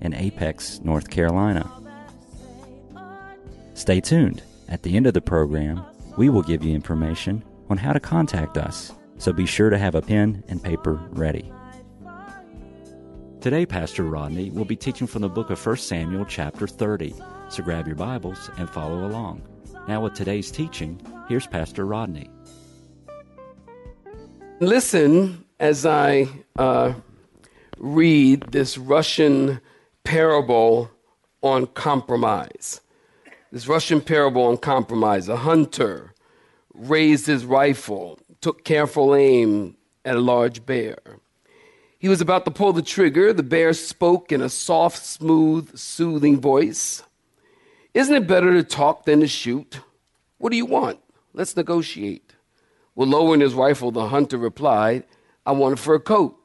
in Apex, North Carolina. Stay tuned. At the end of the program, we will give you information on how to contact us, so be sure to have a pen and paper ready. Today, Pastor Rodney will be teaching from the book of 1 Samuel, chapter 30, so grab your Bibles and follow along. Now, with today's teaching, here's Pastor Rodney. Listen as I uh, read this Russian parable on compromise. This Russian parable on compromise. A hunter raised his rifle, took careful aim at a large bear. He was about to pull the trigger. The bear spoke in a soft, smooth, soothing voice. Isn't it better to talk than to shoot? What do you want? Let's negotiate. Well, lowering his rifle, the hunter replied, I want a fur coat.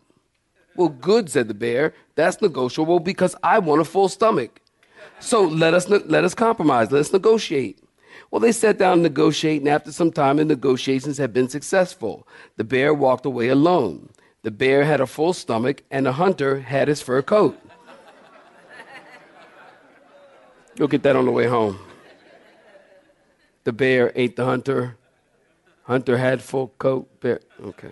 Well, good, said the bear. That's negotiable because I want a full stomach. So let us, let us compromise. Let us negotiate. Well, they sat down to negotiate, and after some time, the negotiations had been successful. The bear walked away alone. The bear had a full stomach, and the hunter had his fur coat. You'll get that on the way home. The bear ate the hunter. Hunter had full coat. Bear. Okay.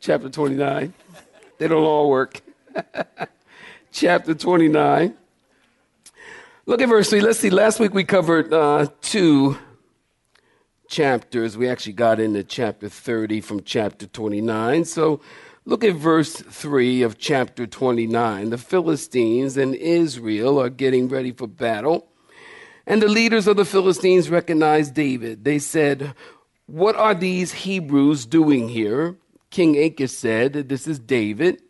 Chapter 29. They don't all work. chapter 29. Look at verse 3. Let's see. Last week we covered uh, two chapters. We actually got into chapter 30 from chapter 29. So look at verse 3 of chapter 29. The Philistines and Israel are getting ready for battle. And the leaders of the Philistines recognized David. They said, What are these Hebrews doing here? King Achish said, This is David,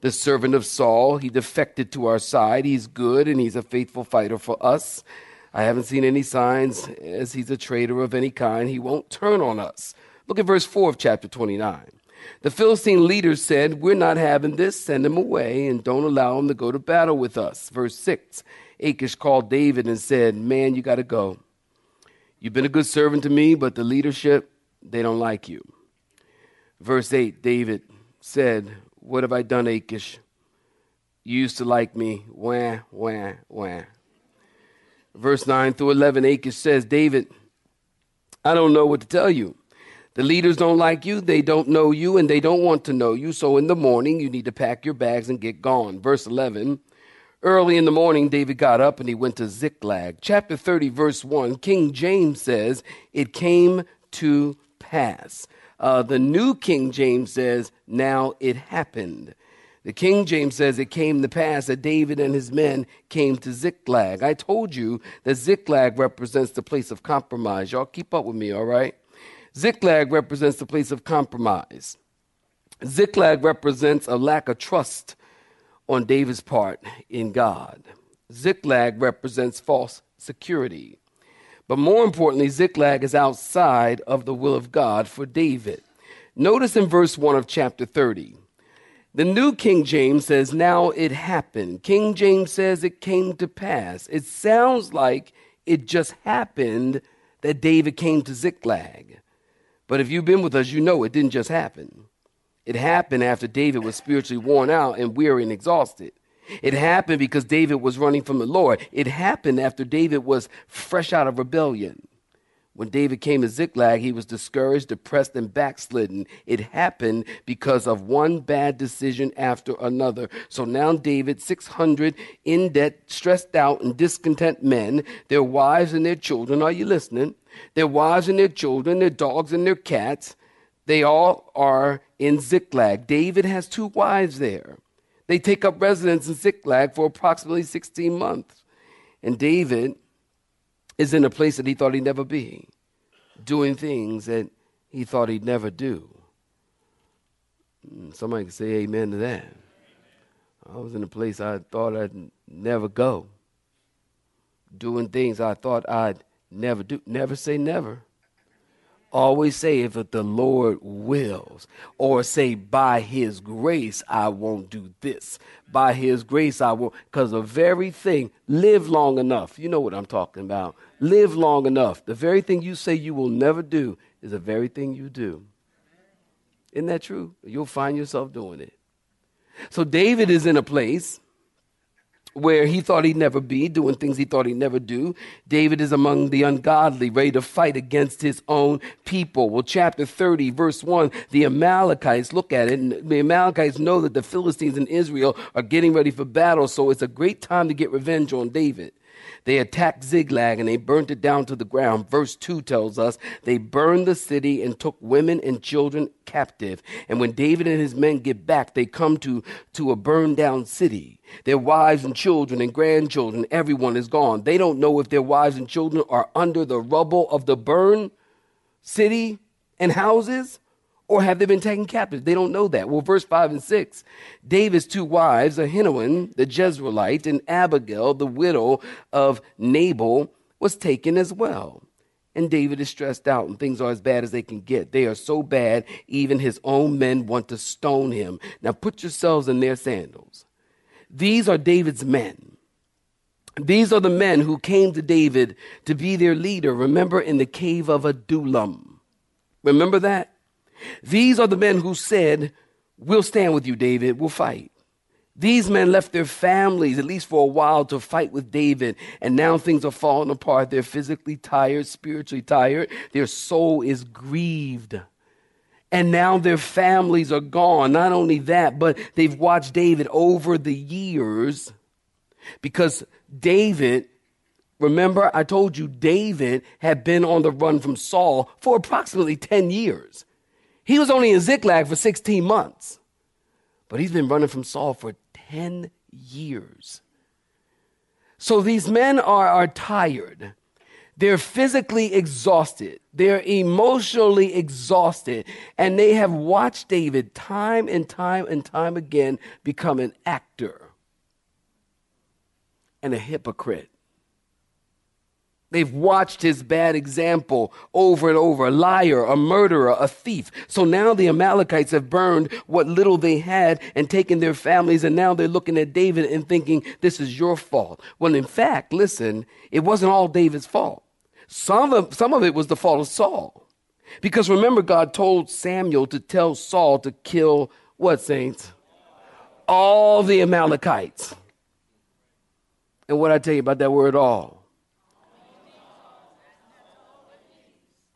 the servant of Saul. He defected to our side. He's good and he's a faithful fighter for us. I haven't seen any signs as he's a traitor of any kind. He won't turn on us. Look at verse 4 of chapter 29. The Philistine leaders said, We're not having this. Send him away and don't allow him to go to battle with us. Verse 6 Achish called David and said, Man, you got to go. You've been a good servant to me, but the leadership, they don't like you. Verse 8 David said, What have I done, Achish? You used to like me. Wah, wah, wah. Verse 9 through 11, Achish says, David, I don't know what to tell you. The leaders don't like you, they don't know you, and they don't want to know you. So in the morning, you need to pack your bags and get gone. Verse 11, Early in the morning, David got up and he went to Ziklag. Chapter 30, verse 1, King James says, It came to pass. Uh, the New King James says, Now it happened. The King James says it came to pass that David and his men came to Ziklag. I told you that Ziklag represents the place of compromise. Y'all keep up with me, all right? Ziklag represents the place of compromise. Ziklag represents a lack of trust on David's part in God. Ziklag represents false security. But more importantly, Ziklag is outside of the will of God for David. Notice in verse 1 of chapter 30, the New King James says, Now it happened. King James says it came to pass. It sounds like it just happened that David came to Ziklag. But if you've been with us, you know it didn't just happen. It happened after David was spiritually worn out and weary and exhausted. It happened because David was running from the Lord. It happened after David was fresh out of rebellion. When David came to Ziklag, he was discouraged, depressed, and backslidden. It happened because of one bad decision after another. So now David, 600 in debt, stressed out, and discontent men, their wives and their children, are you listening? Their wives and their children, their dogs and their cats, they all are in Ziklag. David has two wives there. They take up residence in Ziklag for approximately 16 months. And David is in a place that he thought he'd never be, doing things that he thought he'd never do. Hmm. Somebody can say amen to that. I was in a place I thought I'd never go. Doing things I thought I'd never do. Never say never. Always say if the Lord wills, or say by His grace I won't do this. By His grace I won't, because the very thing, live long enough. You know what I'm talking about. Live long enough. The very thing you say you will never do is the very thing you do. Isn't that true? You'll find yourself doing it. So David is in a place where he thought he'd never be, doing things he thought he'd never do. David is among the ungodly, ready to fight against his own people. Well, chapter 30, verse 1, the Amalekites, look at it, and the Amalekites know that the Philistines in Israel are getting ready for battle, so it's a great time to get revenge on David. They attacked Ziklag and they burnt it down to the ground. Verse 2 tells us they burned the city and took women and children captive. And when David and his men get back, they come to, to a burned down city. Their wives and children and grandchildren, everyone is gone. They don't know if their wives and children are under the rubble of the burned city and houses or have they been taken captive? They don't know that. Well, verse 5 and 6 David's two wives, Ahinoam, the Jezreelite, and Abigail, the widow of Nabal, was taken as well. And David is stressed out, and things are as bad as they can get. They are so bad, even his own men want to stone him. Now put yourselves in their sandals. These are David's men. These are the men who came to David to be their leader. Remember in the cave of Adullam. Remember that? These are the men who said, We'll stand with you, David, we'll fight. These men left their families, at least for a while, to fight with David, and now things are falling apart. They're physically tired, spiritually tired, their soul is grieved. And now their families are gone. Not only that, but they've watched David over the years because David Remember, I told you David had been on the run from Saul for approximately 10 years. He was only in Ziklag for 16 months, but he's been running from Saul for 10 years. So these men are, are tired. They're physically exhausted. They're emotionally exhausted. And they have watched David time and time and time again become an actor and a hypocrite. They've watched his bad example over and over a liar, a murderer, a thief. So now the Amalekites have burned what little they had and taken their families, and now they're looking at David and thinking, This is your fault. When in fact, listen, it wasn't all David's fault. Some of, some of it was the fault of Saul. Because remember, God told Samuel to tell Saul to kill what, saints? All the Amalekites. And what I tell you about that word all?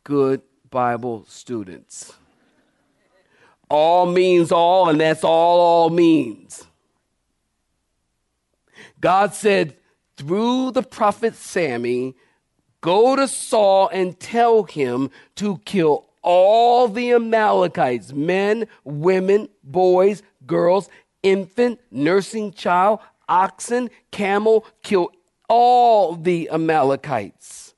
Good Bible students. All means all, and that's all all means. God said through the prophet Sammy, go to Saul and tell him to kill all the Amalekites men, women, boys, girls, infant, nursing child, oxen, camel, kill all the Amalekites.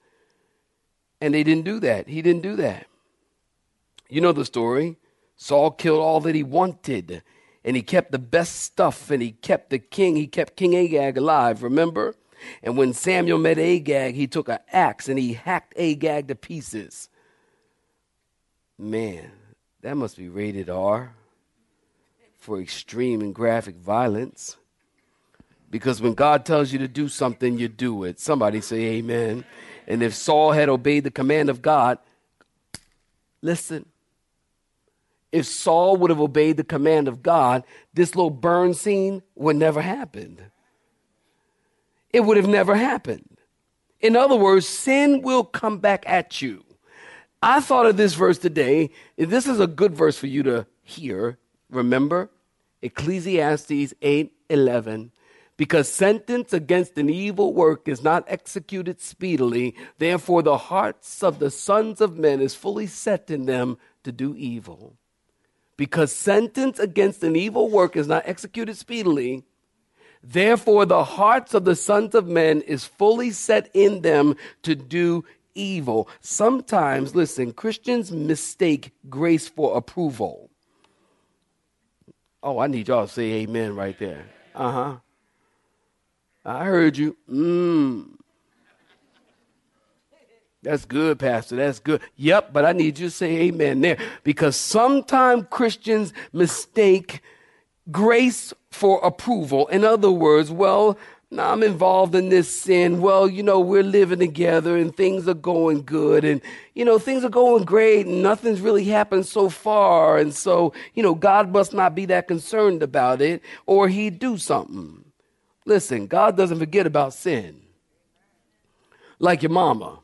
And they didn't do that. He didn't do that. You know the story. Saul killed all that he wanted, and he kept the best stuff, and he kept the king, he kept King Agag alive, remember? And when Samuel met Agag, he took an axe and he hacked Agag to pieces. Man, that must be rated R for extreme and graphic violence. Because when God tells you to do something, you do it. Somebody say amen. And if Saul had obeyed the command of God, listen, if Saul would have obeyed the command of God, this little burn scene would never happen. It would have never happened. In other words, sin will come back at you. I thought of this verse today. This is a good verse for you to hear. Remember Ecclesiastes 8 11 because sentence against an evil work is not executed speedily. Therefore, the hearts of the sons of men is fully set in them to do evil. Because sentence against an evil work is not executed speedily. Therefore, the hearts of the sons of men is fully set in them to do evil. Sometimes, listen, Christians mistake grace for approval. Oh, I need y'all to say amen right there. Uh huh. I heard you. Mmm. That's good, Pastor. That's good. Yep, but I need you to say amen there because sometimes Christians mistake grace for approval. In other words, well, now I'm involved in this sin. Well, you know, we're living together and things are going good and, you know, things are going great and nothing's really happened so far. And so, you know, God must not be that concerned about it or he'd do something. Listen, God doesn't forget about sin. Like your mama.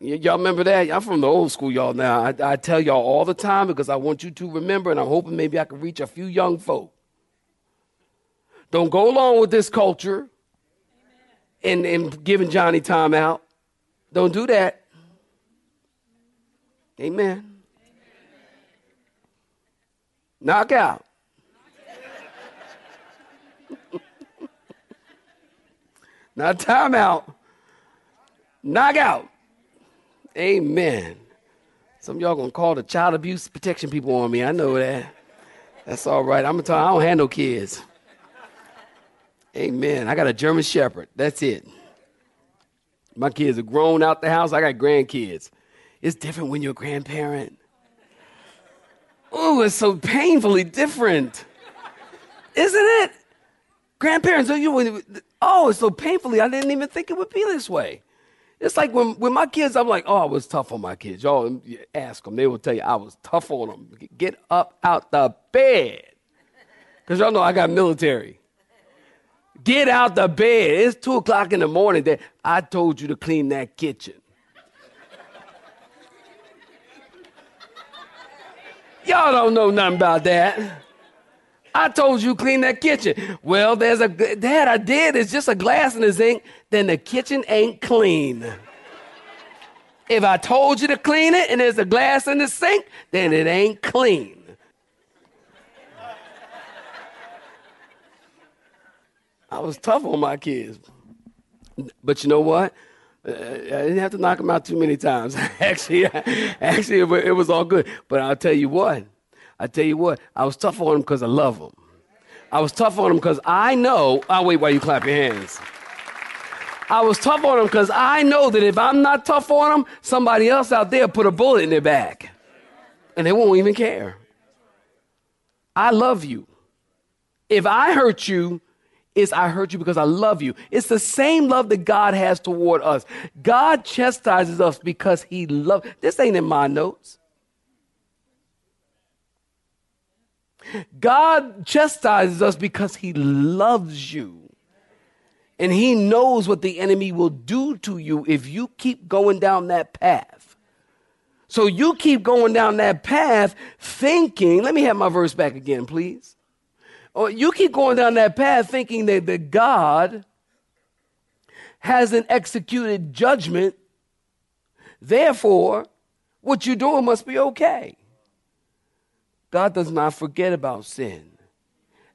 Y- y'all remember that? I'm from the old school, y'all. Now, I, I tell y'all all the time because I want you to remember, and I'm hoping maybe I can reach a few young folk. Don't go along with this culture and, and giving Johnny time out. Don't do that. Amen. Knock out. Not time out. Knock out. Amen. Some y'all gonna call the child abuse protection people on me. I know that. That's all right. I'm gonna talk. I don't no kids. Amen. I got a German Shepherd. That's it. My kids are grown out the house. I got grandkids. It's different when you're a grandparent. Oh, it's so painfully different. Isn't it? Grandparents, you, oh, it's so painfully, I didn't even think it would be this way. It's like when, when my kids, I'm like, oh, I was tough on my kids. Y'all um, ask them, they will tell you I was tough on them. Get up out the bed. Because y'all know I got military. Get out the bed. It's two o'clock in the morning. That I told you to clean that kitchen. Y'all don't know nothing about that. I told you clean that kitchen. Well, there's a dad. I did. It's just a glass in the sink. Then the kitchen ain't clean. If I told you to clean it and there's a glass in the sink, then it ain't clean. I was tough on my kids. But you know what? Uh, I didn't have to knock them out too many times. actually, actually, it was all good. But I'll tell you what. I tell you what. I was tough on them because I love them. I was tough on them because I know. I'll wait while you clap your hands. I was tough on them because I know that if I'm not tough on them, somebody else out there put a bullet in their back, and they won't even care. I love you. If I hurt you, is I hurt you because I love you. It's the same love that God has toward us. God chastises us because he loves. This ain't in my notes. God chastises us because he loves you. And he knows what the enemy will do to you if you keep going down that path. So you keep going down that path thinking, let me have my verse back again, please. Or oh, you keep going down that path thinking that, that God hasn't executed judgment. Therefore, what you're doing must be okay. God does not forget about sin.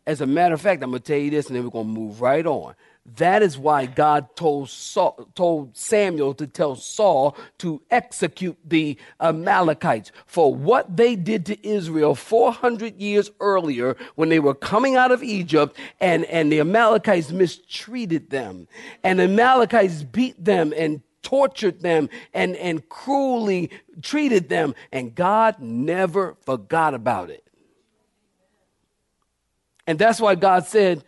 As a matter of fact, I'm going to tell you this and then we're going to move right on. That is why God told, Saul, told Samuel to tell Saul to execute the Amalekites for what they did to Israel 400 years earlier when they were coming out of Egypt and, and the Amalekites mistreated them. And the Amalekites beat them and tortured them and, and cruelly treated them. And God never forgot about it. And that's why God said,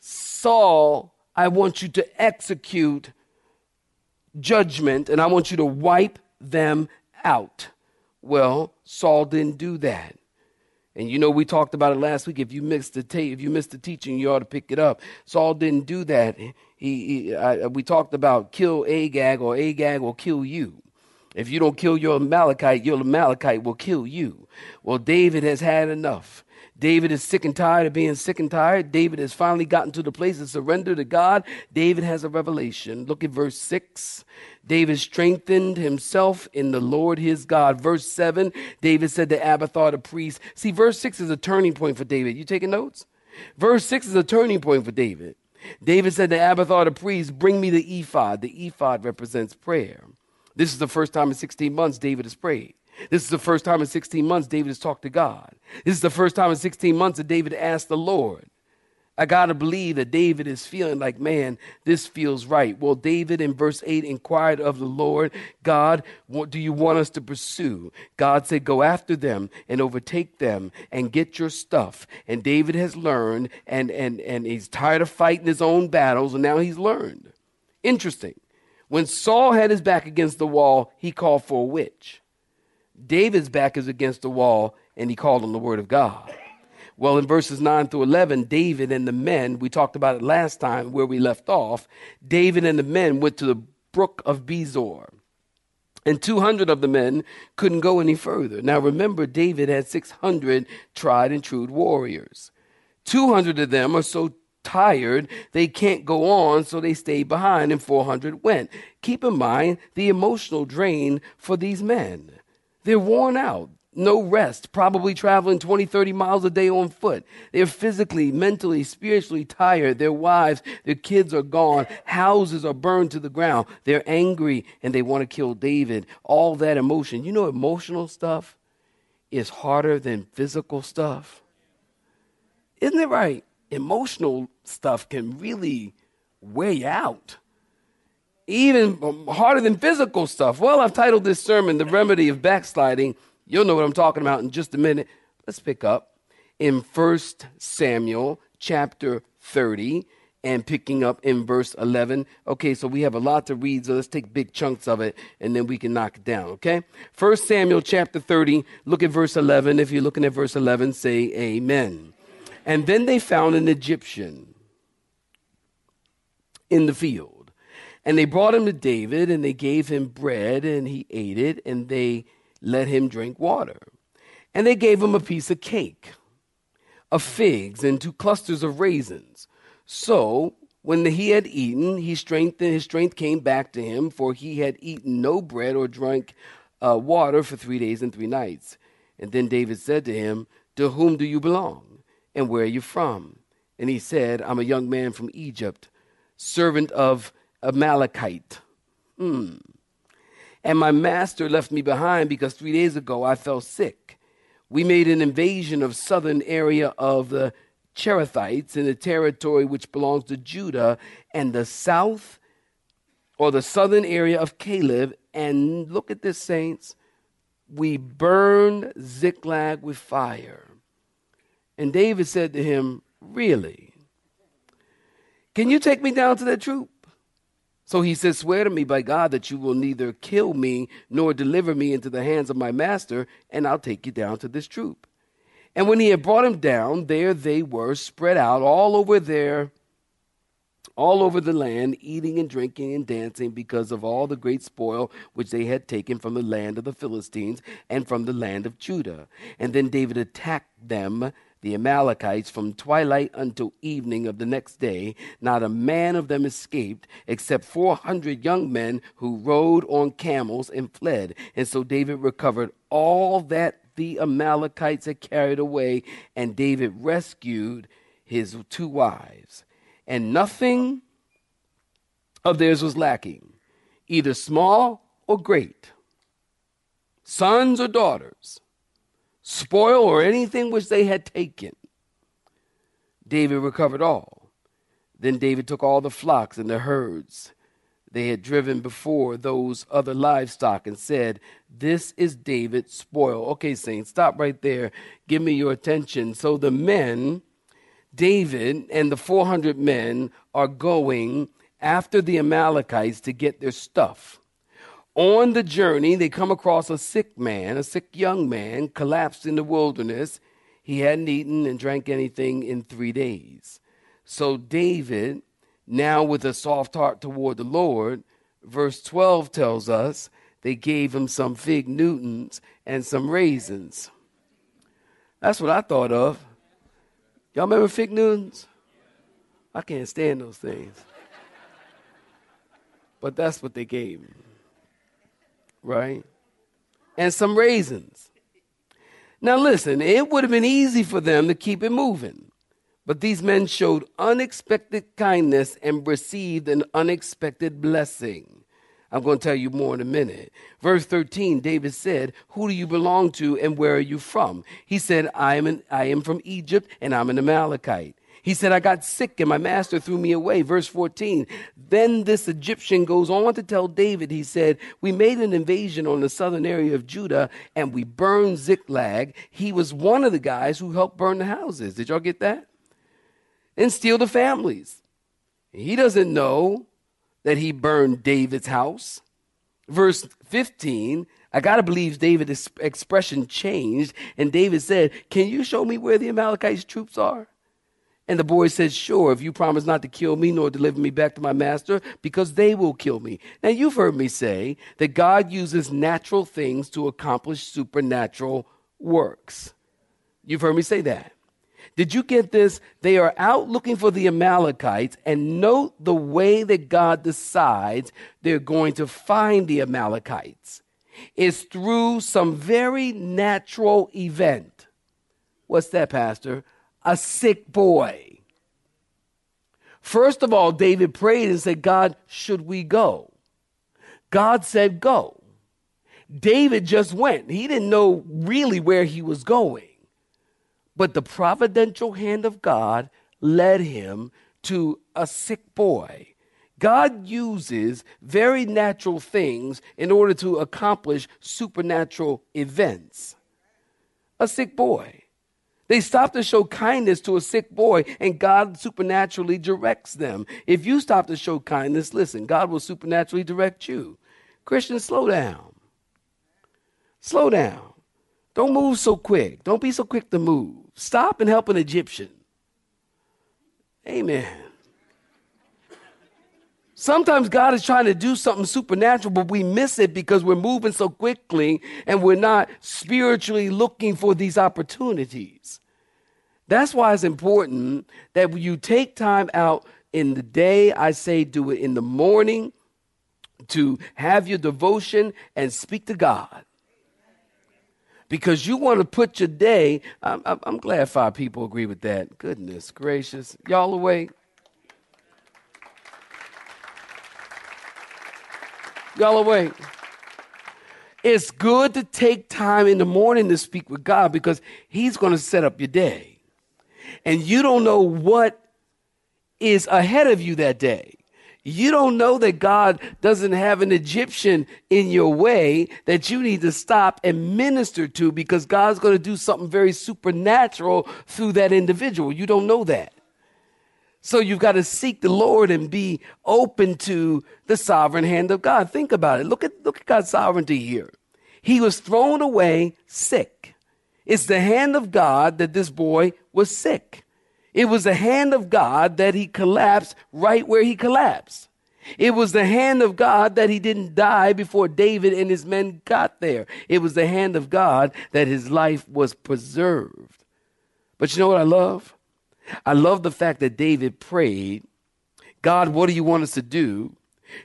Saul I want you to execute judgment and I want you to wipe them out. Well, Saul didn't do that. And you know, we talked about it last week. If you missed the tape, if you missed the teaching, you ought to pick it up. Saul didn't do that. He, he I, we talked about kill Agag or Agag will kill you. If you don't kill your Amalekite, your Amalekite will kill you. Well, David has had enough. David is sick and tired of being sick and tired. David has finally gotten to the place of surrender to God. David has a revelation. Look at verse 6. David strengthened himself in the Lord his God. Verse 7, David said to Abiathar the priest. See, verse 6 is a turning point for David. You taking notes? Verse 6 is a turning point for David. David said to Abiathar the priest, Bring me the ephod. The ephod represents prayer. This is the first time in 16 months David has prayed. This is the first time in 16 months David has talked to God. This is the first time in 16 months that David asked the Lord. I got to believe that David is feeling like, man, this feels right. Well, David in verse 8 inquired of the Lord, God, what do you want us to pursue? God said, go after them and overtake them and get your stuff. And David has learned and, and, and he's tired of fighting his own battles and now he's learned. Interesting. When Saul had his back against the wall, he called for a witch. David's back is against the wall and he called on the word of God. Well, in verses 9 through 11, David and the men, we talked about it last time where we left off, David and the men went to the brook of Besor. And 200 of the men couldn't go any further. Now remember, David had 600 tried and true warriors. 200 of them are so tired they can't go on, so they stayed behind, and 400 went. Keep in mind the emotional drain for these men. They're worn out no rest, probably traveling 20, 30 miles a day on foot. They're physically, mentally, spiritually tired. Their wives, their kids are gone. Houses are burned to the ground. They're angry and they want to kill David. All that emotion. You know, emotional stuff is harder than physical stuff. Isn't it right? Emotional stuff can really weigh out. Even um, harder than physical stuff. Well, I've titled this sermon, The Remedy of Backsliding You'll know what I'm talking about in just a minute. Let's pick up in 1 Samuel chapter 30 and picking up in verse 11. Okay, so we have a lot to read, so let's take big chunks of it and then we can knock it down, okay? 1 Samuel chapter 30, look at verse 11. If you're looking at verse 11, say amen. And then they found an Egyptian in the field. And they brought him to David and they gave him bread and he ate it and they let him drink water. And they gave him a piece of cake, of figs, and two clusters of raisins. So when he had eaten, he his strength came back to him, for he had eaten no bread or drank uh, water for three days and three nights. And then David said to him, To whom do you belong? And where are you from? And he said, I'm a young man from Egypt, servant of Amalekite. Hmm and my master left me behind because three days ago I fell sick. We made an invasion of southern area of the Cherethites in the territory which belongs to Judah and the south or the southern area of Caleb. And look at this, saints. We burned Ziklag with fire. And David said to him, Really? Can you take me down to that troop? So he says, Swear to me by God that you will neither kill me nor deliver me into the hands of my master, and I'll take you down to this troop. And when he had brought him down, there they were spread out all over there, all over the land, eating and drinking and dancing because of all the great spoil which they had taken from the land of the Philistines and from the land of Judah. And then David attacked them the Amalekites from twilight until evening of the next day. Not a man of them escaped, except 400 young men who rode on camels and fled. And so David recovered all that the Amalekites had carried away, and David rescued his two wives. And nothing of theirs was lacking, either small or great, sons or daughters spoil, or anything which they had taken. David recovered all. Then David took all the flocks and the herds they had driven before those other livestock and said, This is David's spoil. Okay, saints, stop right there. Give me your attention. So the men, David and the 400 men, are going after the Amalekites to get their stuff. On the journey, they come across a sick man, a sick young man, collapsed in the wilderness. He hadn't eaten and drank anything in three days. So David, now with a soft heart toward the Lord, verse 12 tells us they gave him some fig Newtons and some raisins. That's what I thought of. Y'all remember fig Newtons? I can't stand those things. But that's what they gave him right? And some raisins. Now, listen, it would have been easy for them to keep it moving. But these men showed unexpected kindness and received an unexpected blessing. I'm going to tell you more in a minute. Verse 13, David said, Who do you belong to and where are you from? He said, I am, an, I am from Egypt and I'm an Amalekite. He said, I got sick and my master threw me away. Verse 14. Then this Egyptian goes on to tell David, he said, We made an invasion on the southern area of Judah and we burned Ziklag. He was one of the guys who helped burn the houses. Did y'all get that? And steal the families. He doesn't know that he burned David's house. Verse 15, I got to believe David's expression changed. And David said, Can you show me where the Amalekites' troops are? And the boy said, Sure, if you promise not to kill me nor deliver me back to my master, because they will kill me. Now, you've heard me say that God uses natural things to accomplish supernatural works. You've heard me say that. Did you get this? They are out looking for the Amalekites, and note the way that God decides they're going to find the Amalekites is through some very natural event. What's that, Pastor? A sick boy. First of all, David prayed and said, God, should we go? God said, go. David just went. He didn't know really where he was going. But the providential hand of God led him to a sick boy. God uses very natural things in order to accomplish supernatural events. A sick boy. They stop to show kindness to a sick boy, and God supernaturally directs them. If you stop to show kindness, listen, God will supernaturally direct you. Christians, slow down. Slow down. Don't move so quick. Don't be so quick to move. Stop and help an Egyptian. Amen. Sometimes God is trying to do something supernatural, but we miss it because we're moving so quickly and we're not spiritually looking for these opportunities. That's why it's important that you take time out in the day. I say do it in the morning to have your devotion and speak to God. Because you want to put your day, I'm, I'm glad five people agree with that. Goodness gracious. Y'all awake? Y'all awake? It's good to take time in the morning to speak with God because He's going to set up your day. And you don't know what is ahead of you that day. You don't know that God doesn't have an Egyptian in your way that you need to stop and minister to because God's going to do something very supernatural through that individual. You don't know that. So you've got to seek the Lord and be open to the sovereign hand of God. Think about it. Look at, look at God's sovereignty here. He was thrown away sick. It's the hand of God that this boy was sick. It was the hand of God that he collapsed right where he collapsed. It was the hand of God that he didn't die before David and his men got there. It was the hand of God that his life was preserved. But you know what I love? I love the fact that David prayed, God, what do you want us to do?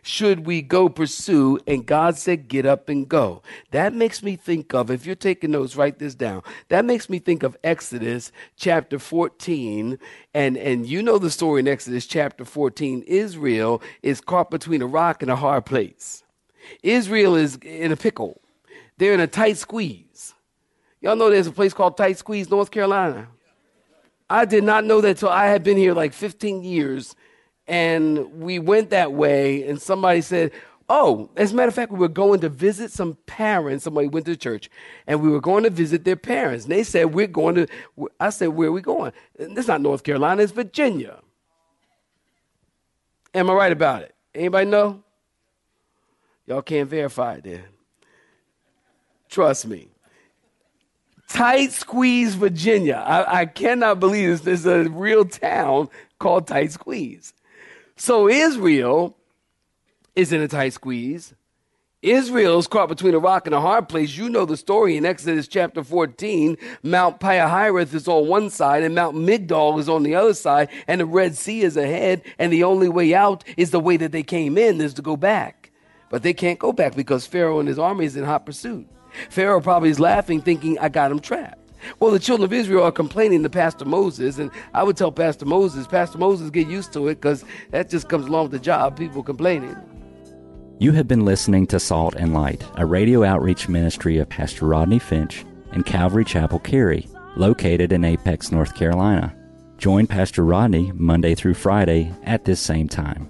Should we go pursue? And God said, Get up and go. That makes me think of, if you're taking notes, write this down. That makes me think of Exodus chapter 14. And, and you know the story in Exodus chapter 14. Israel is caught between a rock and a hard place. Israel is in a pickle, they're in a tight squeeze. Y'all know there's a place called Tight Squeeze, North Carolina. I did not know that until I had been here like 15 years. And we went that way, and somebody said, Oh, as a matter of fact, we were going to visit some parents. Somebody went to church, and we were going to visit their parents. And they said, We're going to, I said, Where are we going? It's not North Carolina, it's Virginia. Am I right about it? Anybody know? Y'all can't verify it then. Trust me. Tight Squeeze, Virginia. I, I cannot believe this. There's a real town called Tight Squeeze. So Israel is in a tight squeeze. Israel's caught between a rock and a hard place. You know the story in Exodus chapter 14. Mount Pihahiroth is on one side and Mount Migdol is on the other side and the Red Sea is ahead and the only way out is the way that they came in is to go back. But they can't go back because Pharaoh and his army is in hot pursuit. Pharaoh probably is laughing thinking, I got him trapped. Well, the children of Israel are complaining to Pastor Moses, and I would tell Pastor Moses, Pastor Moses, get used to it because that just comes along with the job, people complaining. You have been listening to Salt and Light, a radio outreach ministry of Pastor Rodney Finch and Calvary Chapel Cary, located in Apex, North Carolina. Join Pastor Rodney Monday through Friday at this same time.